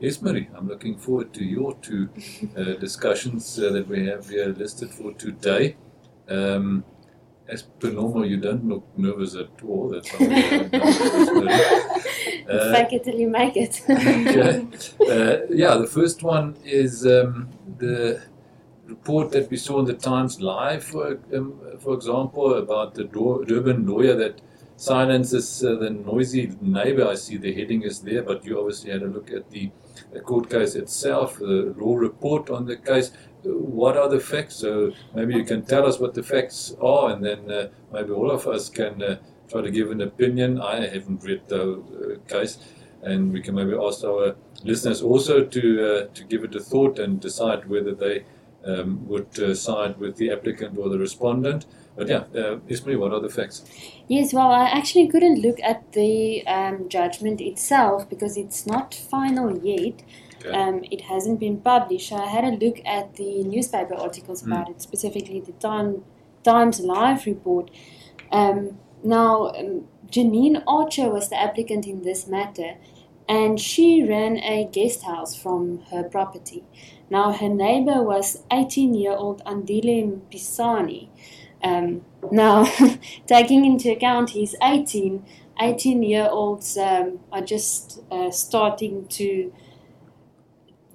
Esmery, I'm looking forward to your two uh, discussions uh, that we have here listed for today. Um, as per normal, you don't look nervous at all. That's how uh, Fake it till you make it. okay. Uh, yeah, the first one is um, the report that we saw in the Times Live, for, um, for example, about the Durban lawyer that silences uh, the noisy neighbor. I see the heading is there, but you obviously had a look at the court case itself, the law report on the case. What are the facts? So maybe you can tell us what the facts are, and then uh, maybe all of us can uh, try to give an opinion. I haven't read the uh, case, and we can maybe ask our listeners also to uh, to give it a thought and decide whether they um, would uh, side with the applicant or the respondent. But yeah, uh, Ismail, what are the facts? Yes, well, I actually couldn't look at the um, judgment itself because it's not final yet. Okay. Um, it hasn't been published. I had a look at the newspaper articles mm. about it, specifically the Time, Times Live report. Um, now, um, Janine Archer was the applicant in this matter, and she ran a guest house from her property. Now, her neighbor was 18 year old Andile Pisani. Um, now, taking into account he's 18, 18 year olds um, are just uh, starting to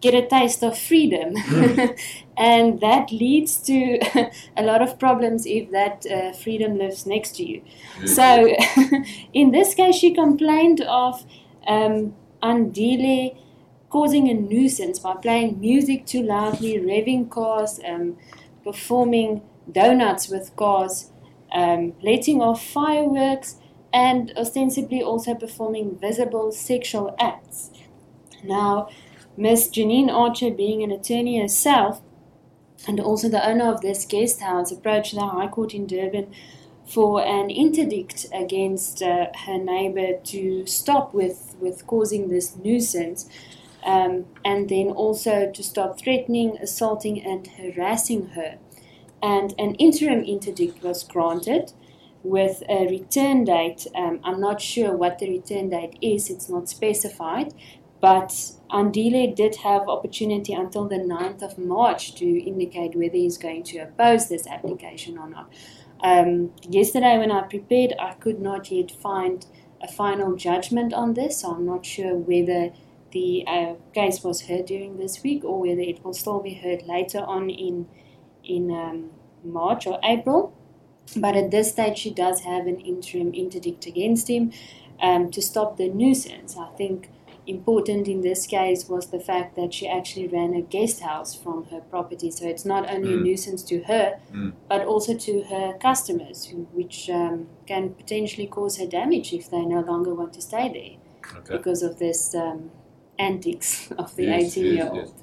get a taste of freedom. and that leads to a lot of problems if that uh, freedom lives next to you. So, in this case, she complained of um, Andile causing a nuisance by playing music too loudly, revving cars, um, performing donuts with cars, um, letting off fireworks, and ostensibly also performing visible sexual acts. Now, Miss Janine Archer, being an attorney herself, and also the owner of this guest house, approached the High Court in Durban for an interdict against uh, her neighbor to stop with, with causing this nuisance. Um, and then also to stop threatening, assaulting, and harassing her and an interim interdict was granted with a return date. Um, I'm not sure what the return date is, it's not specified, but Andile did have opportunity until the 9th of March to indicate whether he's going to oppose this application or not. Um, yesterday, when I prepared, I could not yet find a final judgment on this, so I'm not sure whether the uh, case was heard during this week or whether it will still be heard later on in in um, March or April. But at this stage, she does have an interim interdict against him um, to stop the nuisance. I think important in this case was the fact that she actually ran a guest house from her property. So it's not only mm. a nuisance to her, mm. but also to her customers, who, which um, can potentially cause her damage if they no longer want to stay there okay. because of this um, antics of the 18 year old.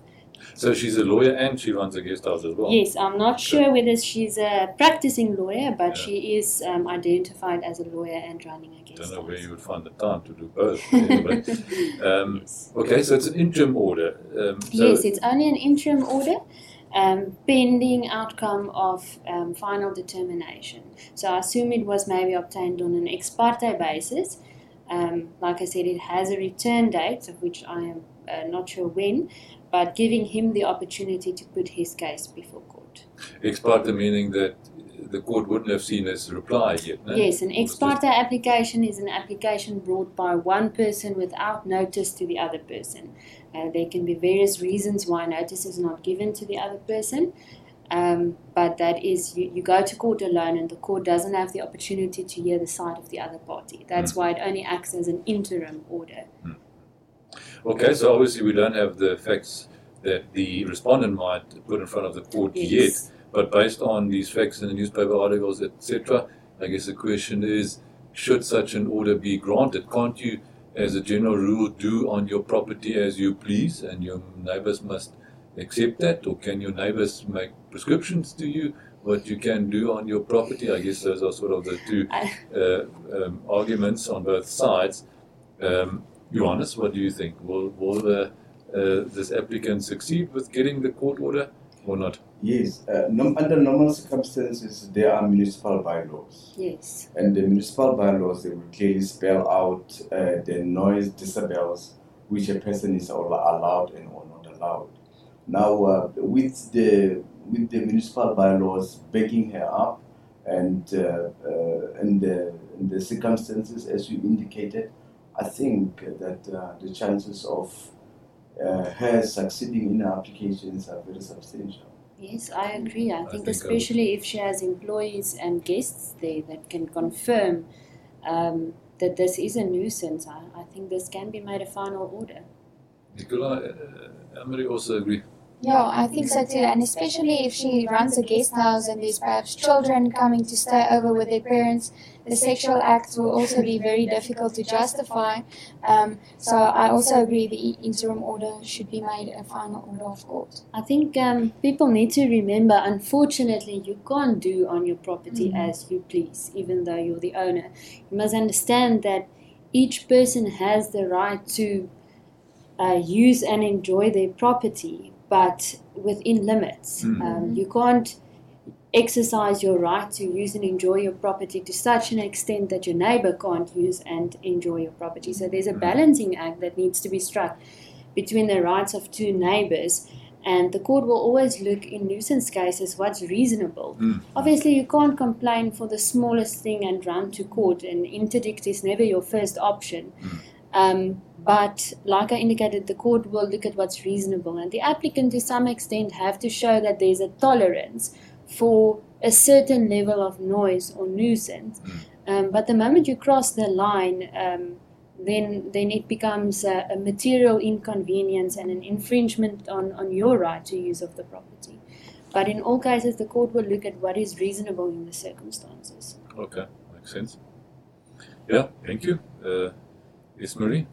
So she's a lawyer and she runs a guest house as well. Yes, I'm not sure whether she's a practicing lawyer, but yeah. she is um, identified as a lawyer and running a guest house. I don't know where you would find the time to do both. Anyway. um, yes. Okay, so it's an interim order. Um, so yes, it's only an interim order. Um, pending outcome of um, final determination. So I assume it was maybe obtained on an ex parte basis. Um, like I said, it has a return date, of which I am uh, not sure when, but giving him the opportunity to put his case before court. Ex parte meaning that the court wouldn't have seen his reply yet. No? Yes, an ex parte application is an application brought by one person without notice to the other person. Uh, there can be various reasons why notice is not given to the other person. Um, but that is, you, you go to court alone and the court doesn't have the opportunity to hear the side of the other party. That's mm. why it only acts as an interim order. Mm. Okay, so obviously we don't have the facts that the respondent might put in front of the court yes. yet, but based on these facts in the newspaper articles, etc., I guess the question is should such an order be granted? Can't you, as a general rule, do on your property as you please and your neighbors must accept that? Or can your neighbors make prescriptions to you? What you can do on your property, I guess those are sort of the two uh, um, arguments on both sides. Um, Johannes, what do you think? Will, will the, uh, this applicant succeed with getting the court order or not? Yes, uh, no, under normal circumstances, there are municipal bylaws. Yes. And the municipal bylaws, they will clearly spell out uh, the noise decibels which a person is al- allowed and or not allowed. Now, uh, with the with the municipal bylaws backing her up, and uh, uh, and the, in the circumstances as you indicated, I think that uh, the chances of uh, her succeeding in her applications are very substantial. Yes, I agree. I I think, think I especially if she has employees and guests there that can confirm um, that this is a nuisance, I, I think this can be made a final order. Nicola, uh, Emery also agree. Yeah, I think so too. And especially if she runs a guest house and there's perhaps children coming to stay over with their parents, the sexual acts will also be very difficult to justify. Um, so I also agree the interim order should be made a final order of court. I think um, people need to remember, unfortunately, you can't do on your property Mhm. as you please, even though you're the owner. You must understand that each person has the right to uh, use and enjoy their property, but within limits. Mhm. Um, you can't exercise your right to use and enjoy your property to such an extent that your neighbor can't use and enjoy your property. So there's a Mhm. balancing act that needs to be struck between the rights of two neighbors. And the court will always look in nuisance cases what's reasonable. Mm. Obviously, you can't complain for the smallest thing and run to court, and interdict is never your first option. Mm. Um, but, like I indicated, the court will look at what's reasonable, and the applicant, to some extent, have to show that there's a tolerance for a certain level of noise or nuisance. Um, but the moment you cross the line, um, then then it becomes a, a material inconvenience and an infringement on, on your right to use of the property. But in all cases, the court will look at what is reasonable in the circumstances. Okay, makes sense. Yeah, thank you. Uh, yes, Marie?